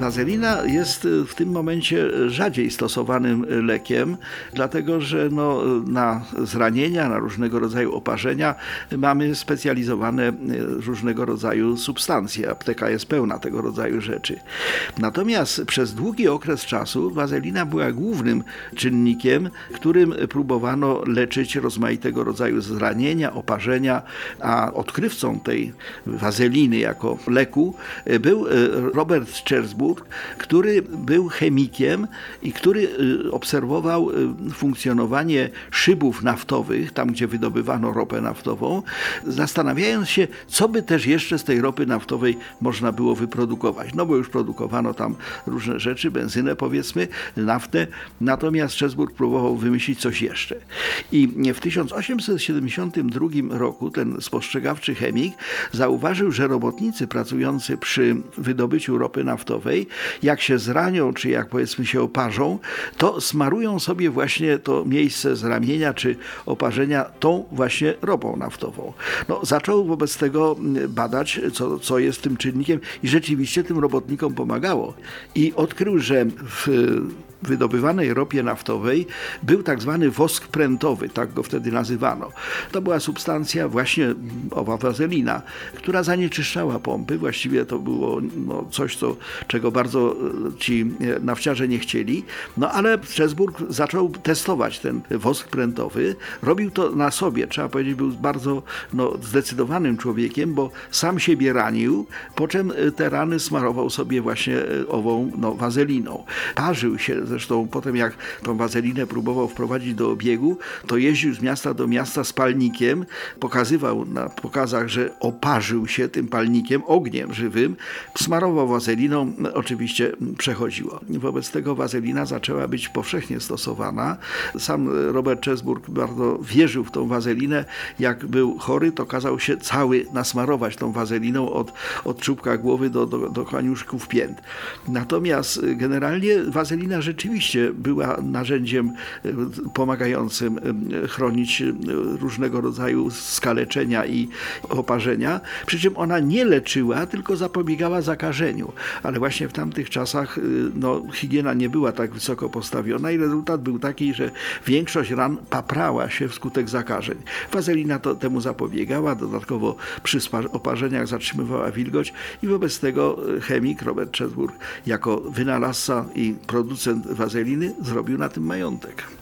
Wazelina jest y, w tym momencie rzadziej stosowanym y, lekiem, dlatego że no, na zranienia, na różnego rodzaju oparzenia mamy specjalizowane y, różnego rodzaju substancje. Apteka jest pełna tego rodzaju rzeczy. Natomiast przez długi okres czasu wazelina była głównym czynnikiem, którym próbowano leczyć rozmaitego rodzaju zranienia, oparzenia, a odkrywcą tej wazeliny jako leku był Robert Scherzburg, który był chemikiem i który y, obserwował y, funkcjonowanie szybów naftowych, tam gdzie wydobywano ropę naftową, zastanawiając się, co by też jeszcze z tej ropy naftowej można było wyprodukować. No bo już produkowano tam różne rzeczy, benzynę powiedzmy, naftę, natomiast Strasburg próbował wymyślić coś jeszcze. I w 1872 roku ten spostrzegawczy chemik zauważył, że robotnicy pracujący przy wydobyciu ropy naftowej jak się zranią, czy jak powiedzmy się oparzą, to smarują sobie właśnie to miejsce zramienia czy oparzenia tą właśnie ropą naftową. No, zaczął wobec tego mm, badać, co, co jest tym czynnikiem i rzeczywiście tym robotnikom pomagało. I odkrył, że w wydobywanej ropie naftowej był tak zwany wosk prętowy, tak go wtedy nazywano. To była substancja właśnie owa wazelina, która zanieczyszczała pompy. Właściwie to było no, coś, co, czego bardzo e, ci e, nafciarze nie chcieli. No ale Strasburg zaczął testować ten wosk prętowy. Robił to na sobie. Trzeba powiedzieć, był bardzo no, zdecydowanym człowiekiem, bo sam siebie ranił, po czym e, te rany smarował sobie właśnie ową no, wazeliną. Parzył się Zresztą potem jak tą wazelinę próbował wprowadzić do obiegu, to jeździł z miasta do miasta z palnikiem, pokazywał na pokazach, że oparzył się tym palnikiem, ogniem żywym, smarował wazeliną, oczywiście przechodziło. Wobec tego wazelina zaczęła być powszechnie stosowana. Sam Robert Chesburg bardzo wierzył w tą wazelinę. Jak był chory, to kazał się cały nasmarować tą wazeliną od, od czubka głowy do, do, do koniuszków pięt. Natomiast generalnie wazelina rzeczywiście była narzędziem e, pomagającym e, chronić e, różnego rodzaju skaleczenia i oparzenia, przy czym ona nie leczyła, tylko zapobiegała zakażeniu. Ale właśnie w tamtych czasach no, higiena nie była tak wysoko postawiona i rezultat był taki, że większość ran paprała się wskutek zakażeń. Wazelina to temu zapobiegała, dodatkowo przy oparzeniach zatrzymywała wilgoć i wobec tego chemik Robert Chesburg jako wynalazca i producent wazeliny zrobił na tym majątek.